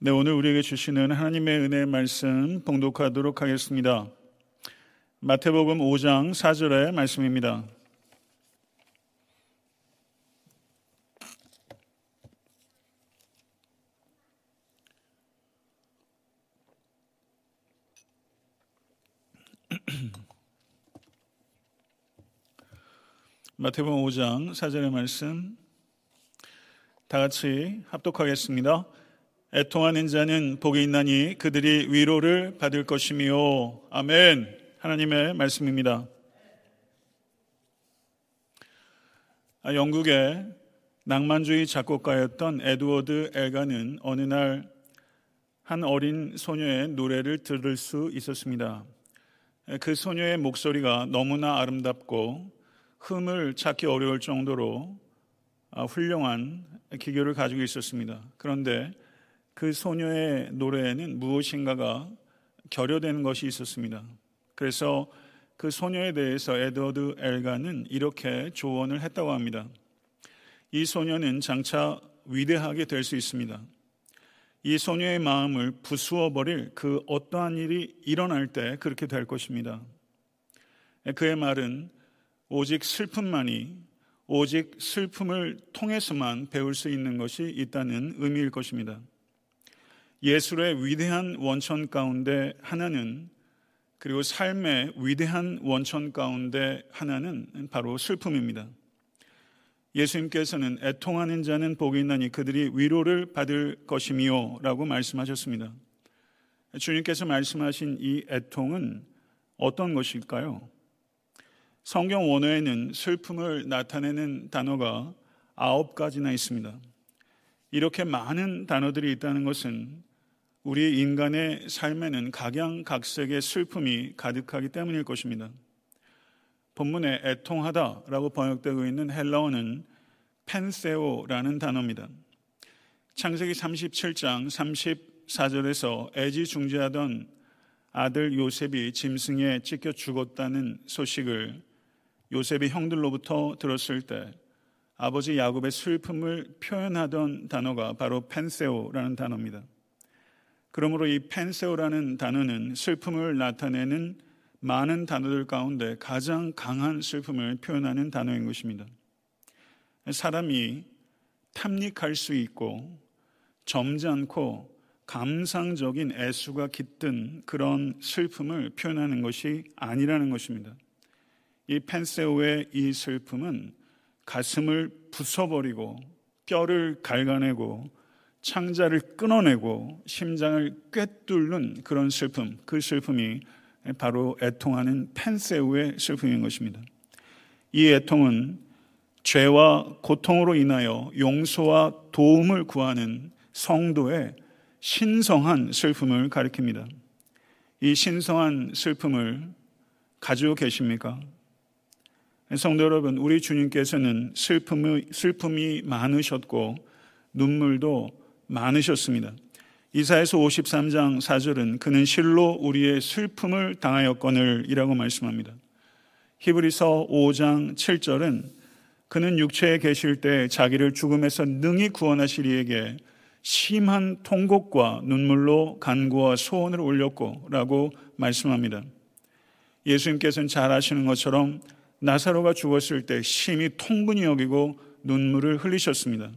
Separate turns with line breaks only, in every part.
네, 오늘 우리에게 주시는 하나님의 은혜의 말씀 봉독하도록 하겠습니다. 마태복음 5장 4절의 말씀입니다. 마태복음 5장 4절의 말씀 다 같이 합독하겠습니다. 애통하는 자는 복이 있나니 그들이 위로를 받을 것이며 아멘. 하나님의 말씀입니다. 아, 영국의 낭만주의 작곡가였던 에드워드 엘가는 어느 날 한 어린 소녀의 노래를 들을 수 있었습니다. 그 소녀의 목소리가 너무나 아름답고 흠을 찾기 어려울 정도로 아, 훌륭한 기교를 가지고 있었습니다. 그런데 그 소녀의 노래에는 무엇인가가 결여되는 것이 있었습니다. 그래서 그 소녀에 대해서 에드워드 엘가는 이렇게 조언을 했다고 합니다. 이 소녀는 장차 위대하게 될 수 있습니다. 이 소녀의 마음을 부수어 버릴 그 어떠한 일이 일어날 때 그렇게 될 것입니다. 그의 말은 오직 슬픔만이 오직 슬픔을 통해서만 배울 수 있는 것이 있다는 의미일 것입니다. 예술의 위대한 원천 가운데 하나는 그리고 삶의 위대한 원천 가운데 하나는 바로 슬픔입니다. 예수님께서는 애통하는 자는 복이 있나니 그들이 위로를 받을 것이미요 라고 말씀하셨습니다. 주님께서 말씀하신 이 애통은 어떤 것일까요? 성경 원어에는 슬픔을 나타내는 단어가 아홉 가지나 있습니다. 이렇게 많은 단어들이 있다는 것은 우리 인간의 삶에는 각양각색의 슬픔이 가득하기 때문일 것입니다. 본문에 애통하다라고 번역되고 있는 헬라어는 펜세오라는 단어입니다. 창세기 37장 34절에서 애지중지하던 아들 요셉이 짐승에 찢겨 죽었다는 소식을 요셉이 형들로부터 들었을 때 아버지 야곱의 슬픔을 표현하던 단어가 바로 펜세오라는 단어입니다. 그러므로 이 펜세오라는 단어는 슬픔을 나타내는 많은 단어들 가운데 가장 강한 슬픔을 표현하는 단어인 것입니다. 사람이 탐닉할 수 있고 점잖고 감상적인 애수가 깃든 그런 슬픔을 표현하는 것이 아니라는 것입니다. 이 펜세오의 이 슬픔은 가슴을 부숴버리고 뼈를 갈가내고 창자를 끊어내고 심장을 꿰뚫는 그런 슬픔, 그 슬픔이 바로 애통하는 펜세우의 슬픔인 것입니다. 이 애통은 죄와 고통으로 인하여 용서와 도움을 구하는 성도의 신성한 슬픔을 가리킵니다. 이 신성한 슬픔을 가지고 계십니까? 성도 여러분, 우리 주님께서는 슬픔이, 슬픔이 많으셨고 눈물도 많으셨습니다. 이사에서 53장 4절은 그는 실로 우리의 슬픔을 당하였거늘 이라고 말씀합니다. 히브리서 5장 7절은 그는 육체에 계실 때 자기를 죽음에서 능히 구원하실 이에게 심한 통곡과 눈물로 간구와 소원을 올렸고 라고 말씀합니다. 예수님께서는 잘 아시는 것처럼 나사로가 죽었을 때 심히 통분이 여기고 눈물을 흘리셨습니다.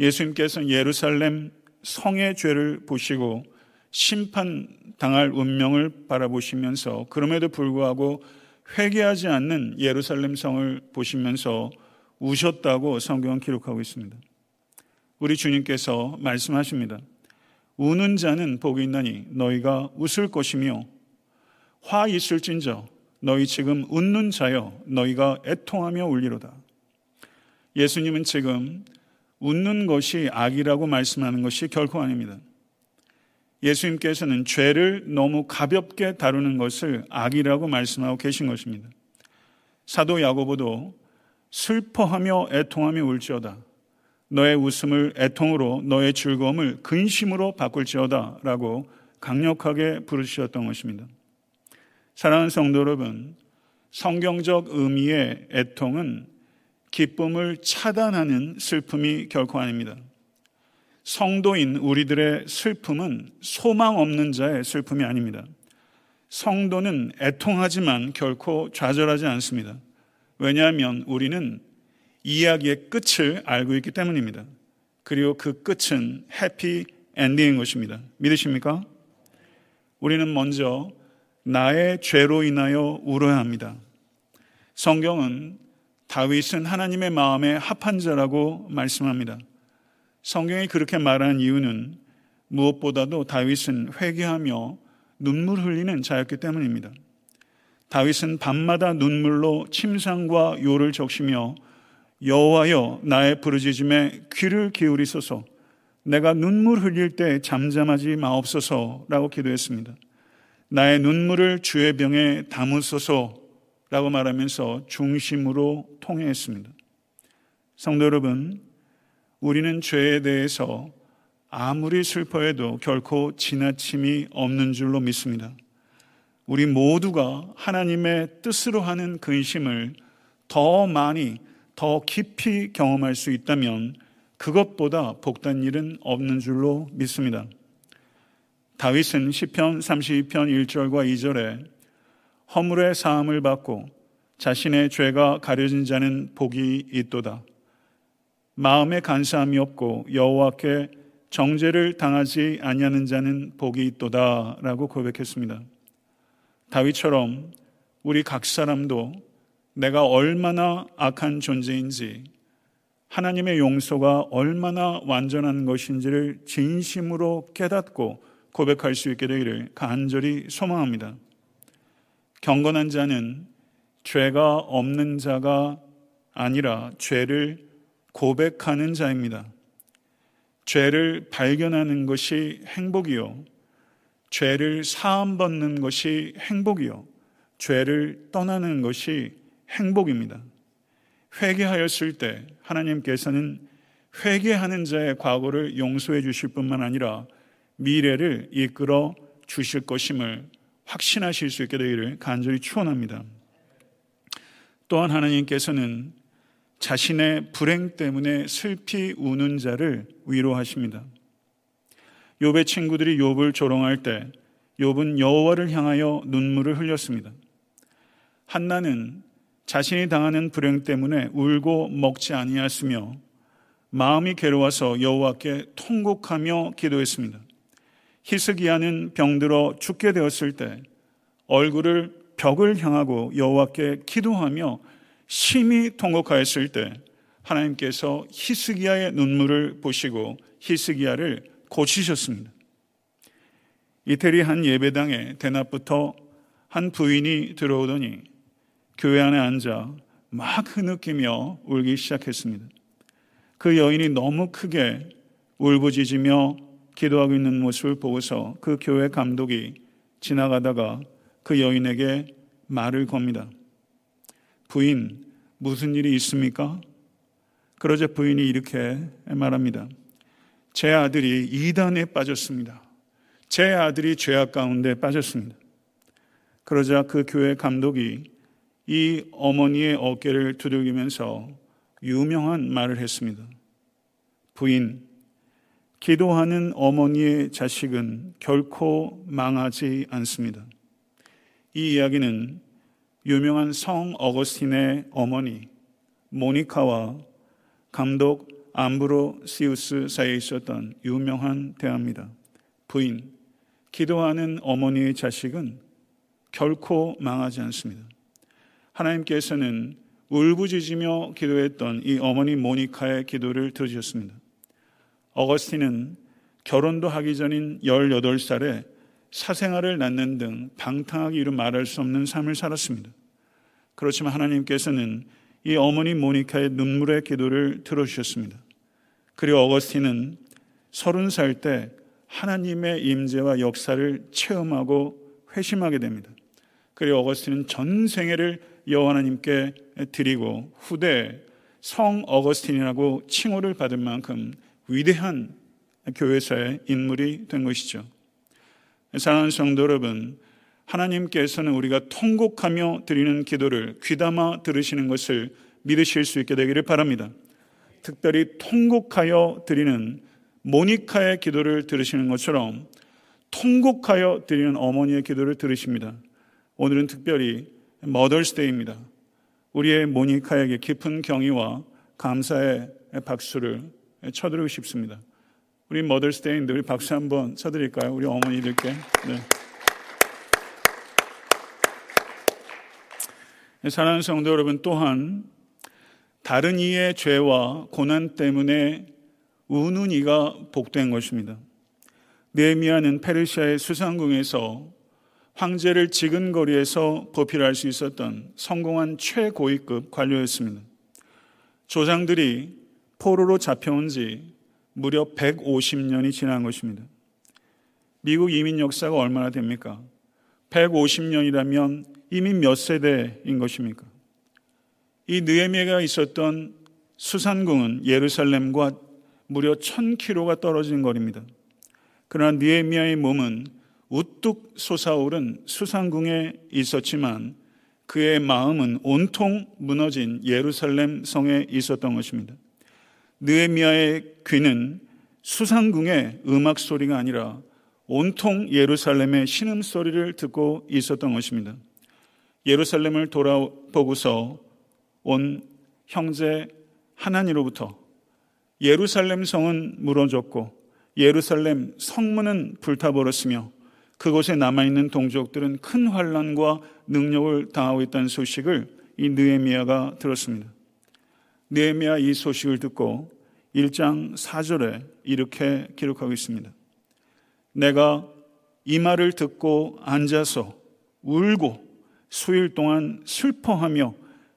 예수님께서는 예루살렘 성의 죄를 보시고 심판 당할 운명을 바라보시면서 그럼에도 불구하고 회개하지 않는 예루살렘 성을 보시면서 우셨다고 성경은 기록하고 있습니다. 우리 주님께서 말씀하십니다. 우는 자는 복이 있나니 너희가 웃을 것이며 화 있을진저 너희 지금 웃는 자여 너희가 애통하며 울리로다. 예수님은 지금 웃는 것이 악이라고 말씀하는 것이 결코 아닙니다. 예수님께서는 죄를 너무 가볍게 다루는 것을 악이라고 말씀하고 계신 것입니다. 사도 야고보도 슬퍼하며 애통하며 울지어다. 너의 웃음을 애통으로 너의 즐거움을 근심으로 바꿀지어다 라고 강력하게 부르셨던 것입니다. 사랑하는 성도 여러분, 성경적 의미의 애통은 기쁨을 차단하는 슬픔이 결코 아닙니다. 성도인 우리들의 슬픔은 소망 없는 자의 슬픔이 아닙니다. 성도는 애통하지만 결코 좌절하지 않습니다. 왜냐하면 우리는 이야기의 끝을 알고 있기 때문입니다. 그리고 그 끝은 해피 엔딩인 것입니다. 믿으십니까? 우리는 먼저 나의 죄로 인하여 울어야 합니다. 성경은 다윗은 하나님의 마음에 합한 자라고 말씀합니다. 성경이 그렇게 말하는 이유는 무엇보다도 다윗은 회개하며 눈물 흘리는 자였기 때문입니다. 다윗은 밤마다 눈물로 침상과 요를 적시며 여호와여 나의 부르짖음에 귀를 기울이소서 내가 눈물 흘릴 때 잠잠하지 마옵소서라고 기도했습니다. 나의 눈물을 주의 병에 담으소서 라고 말하면서 중심으로 통해했습니다. 성도 여러분, 우리는 죄에 대해서 아무리 슬퍼해도 결코 지나침이 없는 줄로 믿습니다. 우리 모두가 하나님의 뜻으로 하는 근심을 더 많이, 더 깊이 경험할 수 있다면 그것보다 복단 일은 없는 줄로 믿습니다. 다윗은 시편 32편 1절과 2절에 허물의 사함을 받고 자신의 죄가 가려진 자는 복이 있도다. 마음에 간사함이 없고 여호와께 정죄를 당하지 아니하는 자는 복이 있도다라고 고백했습니다. 다윗처럼 우리 각 사람도 내가 얼마나 악한 존재인지 하나님의 용서가 얼마나 완전한 것인지를 진심으로 깨닫고 고백할 수 있게 되기를 간절히 소망합니다. 경건한 자는 죄가 없는 자가 아니라 죄를 고백하는 자입니다. 죄를 발견하는 것이 행복이요. 죄를 사함받는 것이 행복이요. 죄를 떠나는 것이 행복입니다. 회개하였을 때 하나님께서는 회개하는 자의 과거를 용서해 주실 뿐만 아니라 미래를 이끌어 주실 것임을 확신하실 수 있게 되기를 간절히 축원합니다. 또한 하나님께서는 자신의 불행 때문에 슬피 우는 자를 위로하십니다. 욥의 친구들이 욥을 조롱할 때 욥은 여호와를 향하여 눈물을 흘렸습니다. 한나는 자신이 당하는 불행 때문에 울고 먹지 아니하였으며 마음이 괴로워서 여호와께 통곡하며 기도했습니다. 히스기야는 병들어 죽게 되었을 때 얼굴을 벽을 향하고 여호와께 기도하며 심히 통곡하였을 때 하나님께서 히스기야의 눈물을 보시고 히스기야를 고치셨습니다. 이태리 한 예배당에 대낮부터 한 부인이 들어오더니 교회 안에 앉아 막 흐느끼며 울기 시작했습니다. 그 여인이 너무 크게 울부짖으며 기도하고 있는 모습을 보고서 그 교회 감독이 지나가다가 그 여인에게 말을 겁니다. 부인, 무슨 일이 있습니까? 그러자 부인이 이렇게 말합니다. 제 아들이 이단에 빠졌습니다. 제 아들이 죄악 가운데 빠졌습니다. 그러자 그 교회 감독이 이 어머니의 어깨를 두들기면서 유명한 말을 했습니다. 부인, 기도하는 어머니의 자식은 결코 망하지 않습니다. 이 이야기는 유명한 성 어거스틴의 어머니 모니카와 감독 암브로시우스 사이에 있었던 유명한 대화입니다. 부인, 기도하는 어머니의 자식은 결코 망하지 않습니다. 하나님께서는 울부짖으며 기도했던 이 어머니 모니카의 기도를 들으셨습니다. 어거스틴은 결혼도 하기 전인 18살에 사생활을 낳는 등 방탕하게 이루 말할 수 없는 삶을 살았습니다. 그렇지만 하나님께서는 이 어머니 모니카의 눈물의 기도를 들어주셨습니다. 그리고 어거스틴은 서른 살때 하나님의 임재와 역사를 체험하고 회심하게 됩니다. 그리고 어거스틴은 전 생애를 여호와 하나님께 드리고 후대 성 어거스틴이라고 칭호를 받을 만큼 위대한 교회사의 인물이 된 것이죠. 사랑하는 성도 여러분, 하나님께서는 우리가 통곡하며 드리는 기도를 귀담아 들으시는 것을 믿으실 수 있게 되기를 바랍니다. 특별히 통곡하여 드리는 모니카의 기도를 들으시는 것처럼 통곡하여 드리는 어머니의 기도를 들으십니다. 오늘은 특별히 머더스데이입니다. 우리의 모니카에게 깊은 경의와 감사의 박수를 쳐드리고 싶습니다. 우리 머더스데이인데 우리 박수 한번 쳐드릴까요? 우리 어머니들께. 네. 사랑하는 성도 여러분 또한 다른 이의 죄와 고난 때문에 우는 이가 복된 것입니다. 네미아는 페르시아의 수상궁에서 황제를 지근거리에서 보필할 수 있었던 성공한 최고위급 관료였습니다. 조상들이 포로로 잡혀온 지 무려 150년이 지난 것입니다. 미국 이민 역사가 얼마나 됩니까? 150년이라면 이미 몇 세대인 것입니까? 이 느헤미야가 있었던 수산궁은 예루살렘과 무려 1000km가 떨어진 거리입니다. 그러나 느헤미야의 몸은 우뚝 솟아오른 수상궁에 있었지만 그의 마음은 온통 무너진 예루살렘 성에 있었던 것입니다. 느헤미야의 귀는 수상궁의 음악 소리가 아니라 온통 예루살렘의 신음 소리를 듣고 있었던 것입니다. 예루살렘을 돌아보고서 온 형제 하나님으로부터 예루살렘 성은 무너졌고 예루살렘 성문은 불타버렸으며 그곳에 남아있는 동족들은 큰 환란과 능력을 당하고 있다는 소식을 이 느에미아가 들었습니다. 느에미아 이 소식을 듣고 1장 4절에 이렇게 기록하고 있습니다. 내가 이 말을 듣고 앉아서 울고 수일 동안 슬퍼하며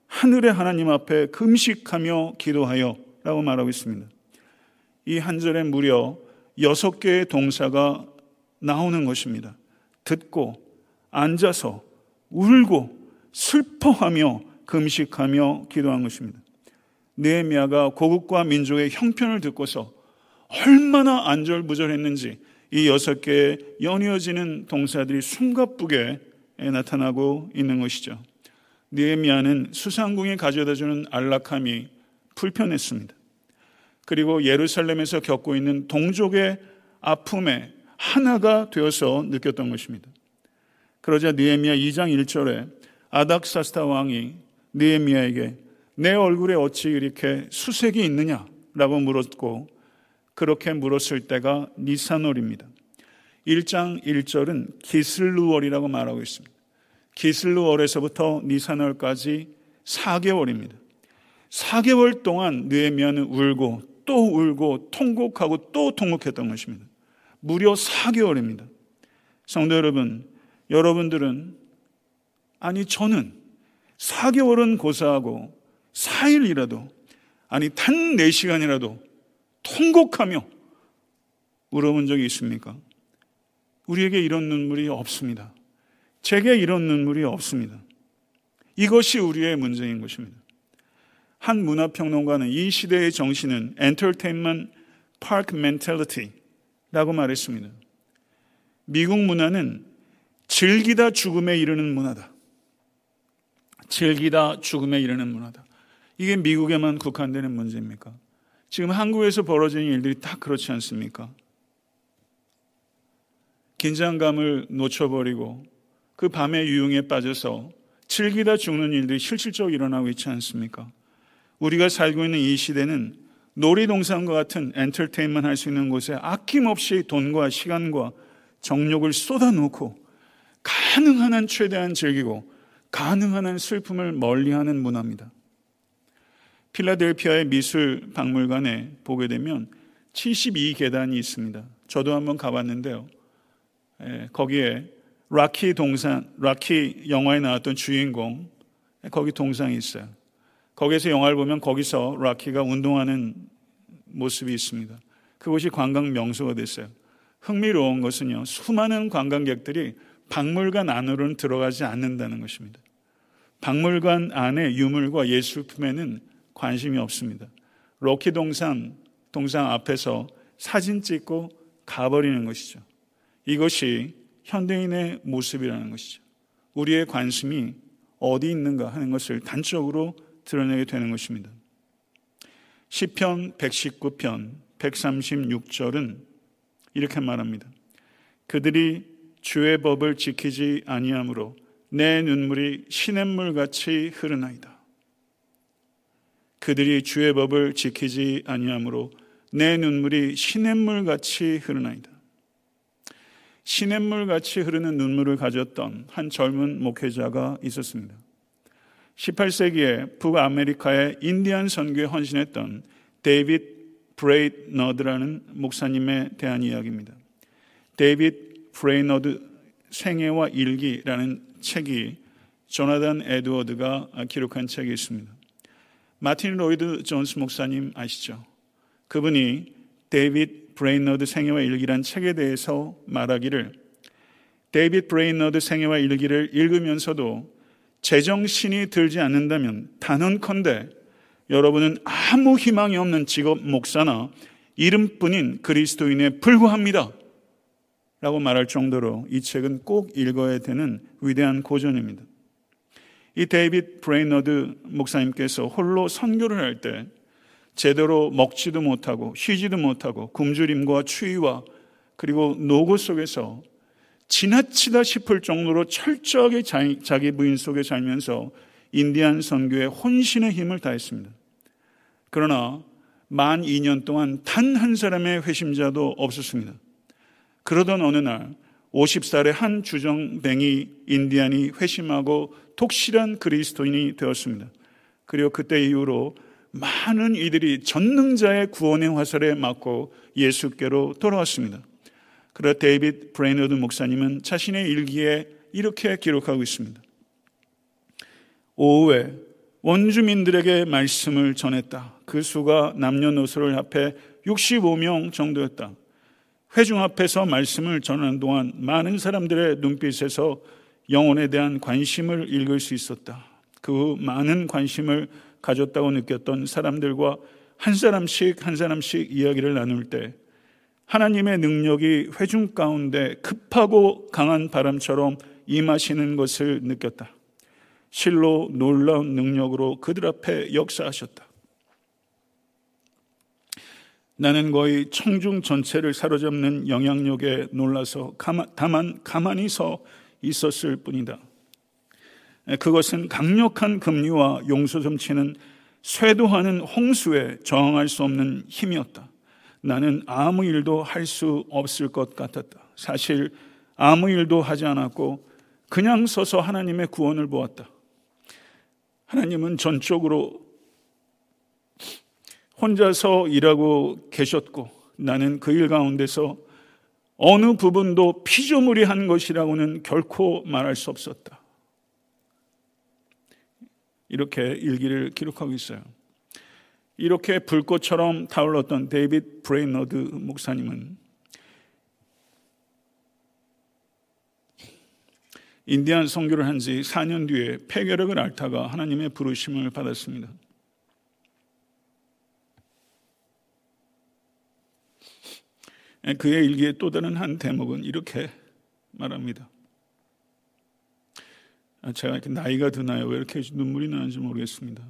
하늘의 하나님 앞에 금식하며 기도하여 라고 말하고 있습니다. 이 한 절에 무려 여섯 개의 동사가 나오는 것입니다. 듣고 앉아서 울고 슬퍼하며 금식하며 기도한 것입니다. 느헤미야가 고국과 민족의 형편을 듣고서 얼마나 안절부절했는지 이 여섯 개의 연이어지는 동사들이 숨가쁘게 나타나고 있는 것이죠. 느헤미야는 수상궁에 가져다주는 안락함이 불편했습니다. 그리고 예루살렘에서 겪고 있는 동족의 아픔에 하나가 되어서 느꼈던 것입니다. 그러자 느헤미야 2장 1절에 아닥사스타 왕이 느헤미야에게 내 얼굴에 어찌 이렇게 수색이 있느냐라고 물었고 그렇게 물었을 때가 니산월입니다. 1장 1절은 기슬루월이라고 말하고 있습니다. 기슬루월에서부터 니산월까지 4개월입니다. 4개월 동안 느헤미야는 울고 또 울고 통곡하고 또 통곡했던 것입니다. 무려 4개월입니다. 성도 여러분, 여러분들은 아니 저는 4개월은 고사하고 4일이라도 아니 단 4시간이라도 통곡하며 울어본 적이 있습니까? 우리에게 이런 눈물이 없습니다. 제게 이런 눈물이 없습니다. 이것이 우리의 문제인 것입니다. 한 문화평론가는 이 시대의 정신은 entertainment park mentality라고 말했습니다. 미국 문화는 즐기다 죽음에 이르는 문화다. 즐기다 죽음에 이르는 문화다. 이게 미국에만 국한되는 문제입니까? 지금 한국에서 벌어지는 일들이 다 그렇지 않습니까? 긴장감을 놓쳐버리고 그 밤의 유흥에 빠져서 즐기다 죽는 일들이 실질적으로 일어나고 있지 않습니까? 우리가 살고 있는 이 시대는 놀이동산과 같은 엔터테인먼트 할수 있는 곳에 아낌없이 돈과 시간과 정욕을 쏟아놓고 가능한 한 최대한 즐기고 가능한 한 슬픔을 멀리하는 문화입니다. 필라델피아의 미술 박물관에 보게 되면 72계단이 있습니다. 저도 한번 가봤는데요. 예, 거기에 라키 동상, 라키 영화에 나왔던 주인공, 거기 동상이 있어요. 거기에서 영화를 보면 거기서 라키가 운동하는 모습이 있습니다. 그곳이 관광 명소가 됐어요. 흥미로운 것은요, 수많은 관광객들이 박물관 안으로는 들어가지 않는다는 것입니다. 박물관 안에 유물과 예술품에는 관심이 없습니다. 로키 동상, 동상 앞에서 사진 찍고 가버리는 것이죠. 이것이 현대인의 모습이라는 것이죠. 우리의 관심이 어디 있는가 하는 것을 단적으로 드러내게 되는 것입니다. 시편 119편 136절은 이렇게 말합니다. 그들이 주의 법을 지키지 아니하므로 내 눈물이 시냇물 같이 흐르나이다. 그들이 주의 법을 지키지 아니하므로 내 눈물이 시냇물 같이 흐르나이다. 시냇물 같이 흐르는 눈물을 가졌던 한 젊은 목회자가 있었습니다. 18세기에 북아메리카의 인디안 선교에 헌신했던 데이빗 브레이너드라는 목사님에 대한 이야기입니다. 데이빗 브레이너드 생애와 일기라는 책이 조나단 에드워드가 기록한 책이 있습니다. 마틴 로이드 존스 목사님 아시죠? 그분이 데이빗 브레이너드 생애와 일기란 책에 대해서 말하기를 데이빗 브레이너드 생애와 일기를 읽으면서도 제정신이 들지 않는다면 단언컨대 여러분은 아무 희망이 없는 직업 목사나 이름뿐인 그리스도인에 불과합니다. 라고 말할 정도로 이 책은 꼭 읽어야 되는 위대한 고전입니다. 이 데이빗 브레이너드 목사님께서 홀로 선교를 할 때 제대로 먹지도 못하고 쉬지도 못하고 굶주림과 추위와 그리고 노고 속에서 지나치다 싶을 정도로 철저하게 자기 부인 속에 살면서 인디안 선교에 혼신의 힘을 다했습니다. 그러나 만 2년 동안 단 한 사람의 회심자도 없었습니다. 그러던 어느 날 50살의 한 주정뱅이 인디안이 회심하고 독실한 그리스도인이 되었습니다. 그리고 그때 이후로 많은 이들이 전능자의 구원의 화살에 맞고 예수께로 돌아왔습니다. 그러 데이빗 브레이너드 목사님은 자신의 일기에 이렇게 기록하고 있습니다. 오후에 원주민들에게 말씀을 전했다. 그 수가 남녀노소를 합해 65명 정도였다. 회중 앞에서 말씀을 전하는 동안 많은 사람들의 눈빛에서 영혼에 대한 관심을 읽을 수 있었다. 그 많은 관심을 가졌다고 느꼈던 사람들과 한 사람씩 한 사람씩 이야기를 나눌 때 하나님의 능력이 회중 가운데 급하고 강한 바람처럼 임하시는 것을 느꼈다. 실로 놀라운 능력으로 그들 앞에 역사하셨다. 나는 거의 청중 전체를 사로잡는 영향력에 놀라서 가만, 다만 가만히 서 있었을 뿐이다. 그것은 강력한 금리와 용서 점치는 쇄도하는 홍수에 저항할 수 없는 힘이었다. 나는 아무 일도 할 수 없을 것 같았다. 사실 아무 일도 하지 않았고 그냥 서서 하나님의 구원을 보았다. 하나님은 전적으로 혼자서 일하고 계셨고 나는 그 일 가운데서 어느 부분도 피조물이 한 것이라고는 결코 말할 수 없었다. 이렇게 일기를 기록하고 있어요. 이렇게 불꽃처럼 타올랐던 데이빗 브레이너드 목사님은 인디안 선교를 한 지 4년 뒤에 폐결핵을 앓다가 하나님의 부르심을 받았습니다. 그의 일기의 또 다른 한 대목은 이렇게 말합니다. 아, 제가 이렇게 나이가 드나요? 왜 이렇게 눈물이 나는지 모르겠습니다.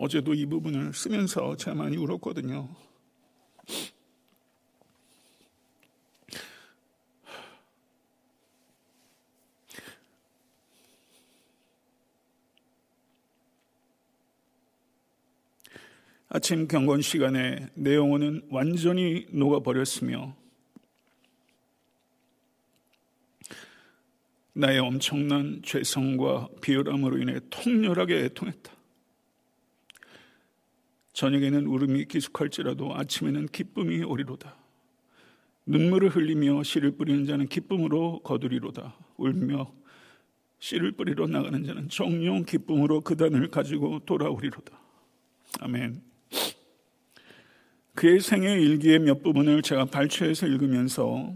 어제도 이 부분을 쓰면서 제가 많이 울었거든요. 아침 경건 시간에 내 영혼은 완전히 녹아버렸으며 나의 엄청난 죄성과 비열함으로 인해 통렬하게 애통했다. 저녁에는 울음이 기숙할지라도 아침에는 기쁨이 오리로다. 눈물을 흘리며 씨를 뿌리는 자는 기쁨으로 거두리로다. 울며 씨를 뿌리러 나가는 자는 정녕 기쁨으로 그 단을 가지고 돌아오리로다. 아멘. 그의 생애 일기의 몇 부분을 제가 발췌해서 읽으면서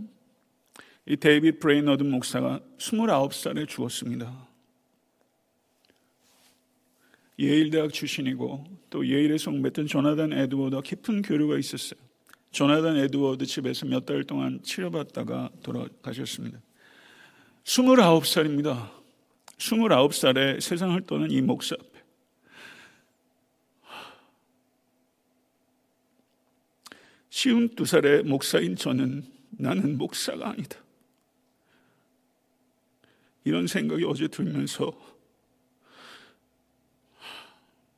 이 데이빗 브레이너드 목사가 29살에 죽었습니다. 예일 대학 출신이고 또 예일에 성공했던 조나단 에드워드와 깊은 교류가 있었어요. 조나단 에드워드 집에서 몇 달 동안 치료받다가 돌아가셨습니다. 29살입니다. 29살에 세상을 떠난 이 목사 앞에 쉬운 두 살의 목사인 저는 나는 목사가 아니다. 이런 생각이 어제 들면서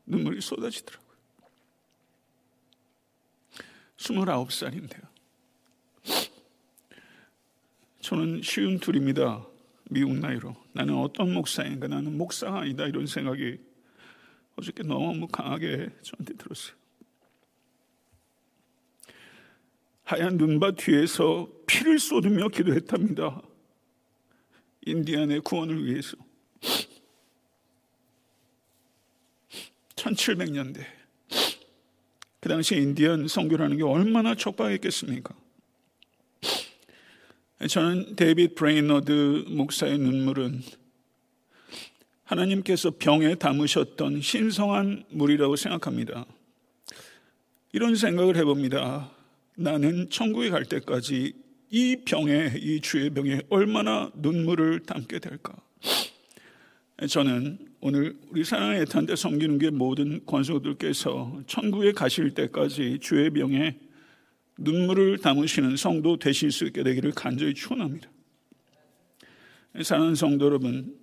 눈물이 쏟아지더라고요. 29살인데요. 저는 쉬운 둘입니다. 미국 나이로. 나는 어떤 목사인가? 나는 목사가 아니다. 이런 생각이 어저께 너무 강하게 저한테 들었어요. 하얀 눈밭 뒤에서 피를 쏟으며 기도했답니다. 인디안의 구원을 위해서. 1700년대. 그 당시 인디언 선교라는 게 얼마나 척박했겠습니까? 저는 데이빗 브레이너드 목사의 눈물은 하나님께서 병에 담으셨던 신성한 물이라고 생각합니다. 이런 생각을 해봅니다. 나는 천국에 갈 때까지 이 병에, 이 주의 병에 얼마나 눈물을 담게 될까? 저는 오늘 우리 사랑의 애탄데 섬기는 게 모든 권속들께서 천국에 가실 때까지 주의 병에 눈물을 담으시는 성도 되실 수 있게 되기를 간절히 축원합니다. 사는 성도 여러분,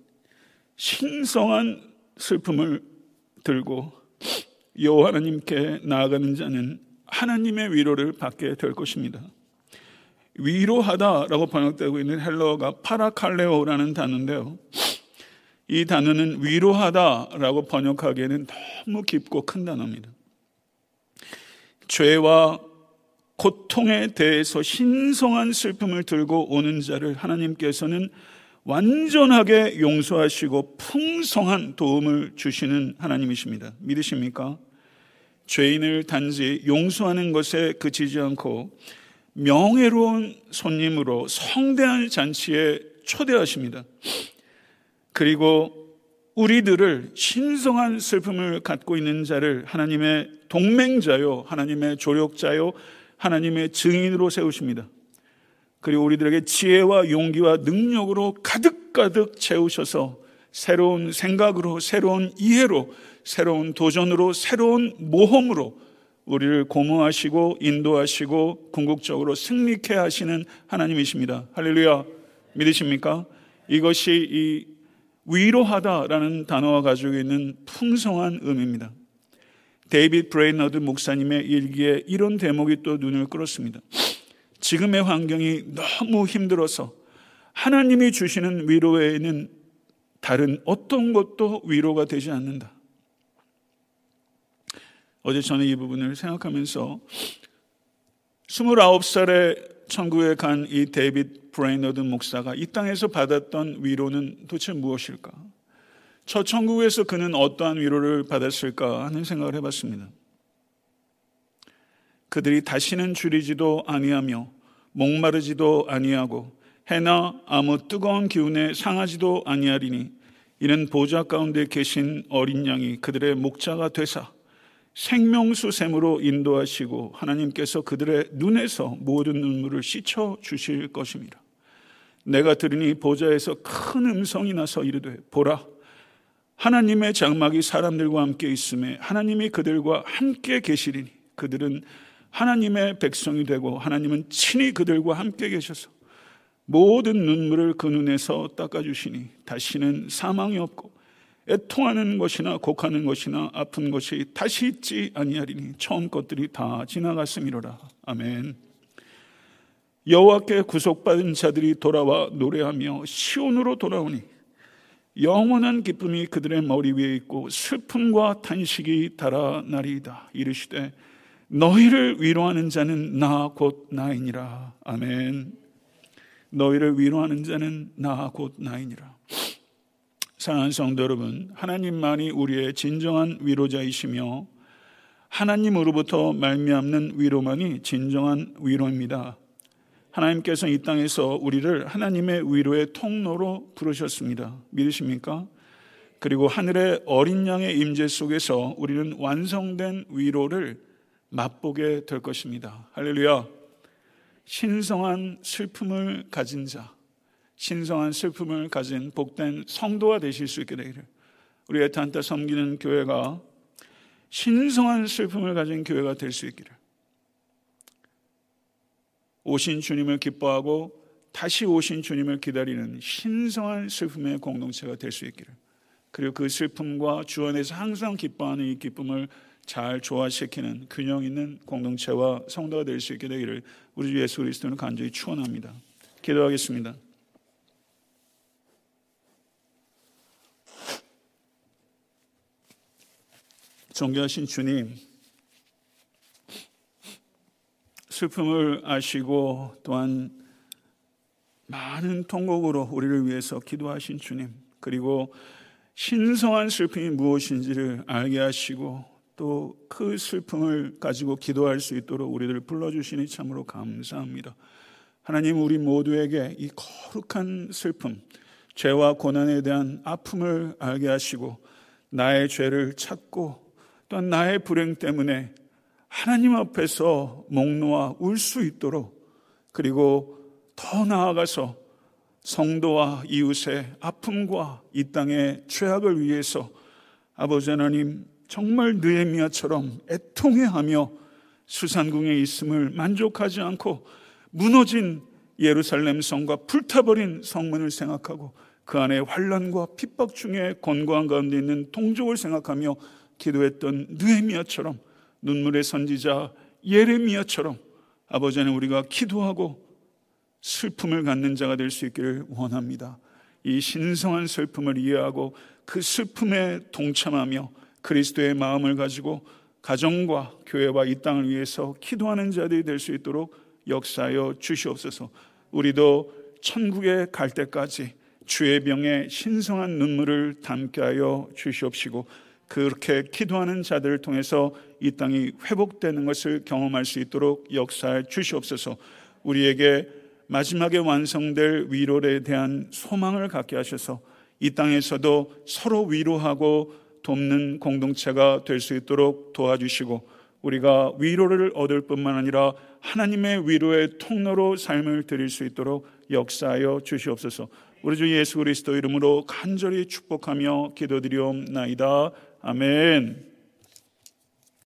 신성한 슬픔을 들고 여호와 하나님께 나아가는 자는 하나님의 위로를 받게 될 것입니다. 위로하다라고 번역되고 있는 헬러가 파라칼레오라는 단어인데요. 이 단어는 위로하다라고 번역하기에는 너무 깊고 큰 단어입니다. 죄와 고통에 대해서 신성한 슬픔을 들고 오는 자를 하나님께서는 완전하게 용서하시고 풍성한 도움을 주시는 하나님이십니다. 믿으십니까? 죄인을 단지 용서하는 것에 그치지 않고 명예로운 손님으로 성대한 잔치에 초대하십니다. 그리고 우리들을 신성한 슬픔을 갖고 있는 자를 하나님의 동맹자요, 하나님의 조력자요, 하나님의 증인으로 세우십니다. 그리고 우리들에게 지혜와 용기와 능력으로 가득가득 채우셔서 새로운 생각으로, 새로운 이해로, 새로운 도전으로, 새로운 모험으로 우리를 고무하시고 인도하시고 궁극적으로 승리케 하시는 하나님이십니다. 할렐루야. 믿으십니까? 이것이 이 위로하다라는 단어가 가지고 있는 풍성한 의미입니다. 데이빗 브레이너드 목사님의 일기에 이런 대목이 또 눈을 끌었습니다. 지금의 환경이 너무 힘들어서 하나님이 주시는 위로 외에는 다른 어떤 것도 위로가 되지 않는다. 어제 저는 이 부분을 생각하면서 29살에 천국에 간 이 데이빗 브레이너드 목사가 이 땅에서 받았던 위로는 도대체 무엇일까? 저 천국에서 그는 어떠한 위로를 받았을까 하는 생각을 해봤습니다. 그들이 다시는 주리지도 아니하며 목마르지도 아니하고 해나 아무 뜨거운 기운에 상하지도 아니하리니 이는 보좌 가운데 계신 어린 양이 그들의 목자가 되사 생명수샘으로 인도하시고 하나님께서 그들의 눈에서 모든 눈물을 씻어 주실 것입니다. 내가 들으니 보좌에서 큰 음성이 나서 이르되 보라 하나님의 장막이 사람들과 함께 있음에 하나님이 그들과 함께 계시리니 그들은 하나님의 백성이 되고 하나님은 친히 그들과 함께 계셔서 모든 눈물을 그 눈에서 닦아주시니 다시는 사망이 없고 애통하는 것이나 곡하는 것이나 아픈 것이 다시 있지 아니하리니 처음 것들이 다 지나갔음이로라. 아멘. 여호와께 구속받은 자들이 돌아와 노래하며 시온으로 돌아오니 영원한 기쁨이 그들의 머리 위에 있고 슬픔과 탄식이 달아나리이다. 이르시되 너희를 위로하는 자는 나 곧 나이니라. 아멘. 너희를 위로하는 자는 나 곧 나이니라. 사랑하는 성도 여러분, 하나님만이 우리의 진정한 위로자이시며 하나님으로부터 말미암는 위로만이 진정한 위로입니다. 하나님께서 이 땅에서 우리를 하나님의 위로의 통로로 부르셨습니다. 믿으십니까? 그리고 하늘의 어린 양의 임재 속에서 우리는 완성된 위로를 맛보게 될 것입니다. 할렐루야. 신성한 슬픔을 가진 자, 신성한 슬픔을 가진 복된 성도가 되실 수 있게 되기를. 우리 에탄타 섬기는 교회가 신성한 슬픔을 가진 교회가 될 수 있기를. 오신 주님을 기뻐하고 다시 오신 주님을 기다리는 신성한 슬픔의 공동체가 될 수 있기를. 그리고 그 슬픔과 주 안에서 항상 기뻐하는 이 기쁨을 잘 조화시키는 균형 있는 공동체와 성도가 될 수 있게 되기를 우리 주 예수 그리스도는 간절히 축원합니다. 기도하겠습니다. 존귀하신 주님, 슬픔을 아시고 또한 많은 통곡으로 우리를 위해서 기도하신 주님, 그리고 신성한 슬픔이 무엇인지를 알게 하시고 또 그 슬픔을 가지고 기도할 수 있도록 우리들을 불러주시니 참으로 감사합니다. 하나님 우리 모두에게 이 거룩한 슬픔, 죄와 고난에 대한 아픔을 알게 하시고 나의 죄를 찾고 또한 나의 불행 때문에 하나님 앞에서 목 놓아 울 수 있도록 그리고 더 나아가서 성도와 이웃의 아픔과 이 땅의 죄악을 위해서 아버지 하나님 정말 느헤미야처럼 애통해하며 수산궁에 있음을 만족하지 않고 무너진 예루살렘 성과 불타버린 성문을 생각하고 그 안에 환란과 핍박 중에 권고한 가운데 있는 동족을 생각하며 기도했던 느헤미야처럼 눈물의 선지자 예레미야처럼 아버지 는 우리가 기도하고 슬픔을 갖는 자가 될 수 있기를 원합니다. 이 신성한 슬픔을 이해하고 그 슬픔에 동참하며 그리스도의 마음을 가지고 가정과 교회와 이 땅을 위해서 기도하는 자들이 될 수 있도록 역사하여 주시옵소서. 우리도 천국에 갈 때까지 주의 병에 신성한 눈물을 담게 하여 주시옵시고 그렇게 기도하는 자들을 통해서 이 땅이 회복되는 것을 경험할 수 있도록 역사해 주시옵소서. 우리에게 마지막에 완성될 위로에 대한 소망을 갖게 하셔서 이 땅에서도 서로 위로하고 돕는 공동체가 될 수 있도록 도와주시고 우리가 위로를 얻을 뿐만 아니라 하나님의 위로의 통로로 삶을 드릴 수 있도록 역사하여 주시옵소서. 우리 주 예수 그리스도 이름으로 간절히 축복하며 기도드리옵나이다. 아멘.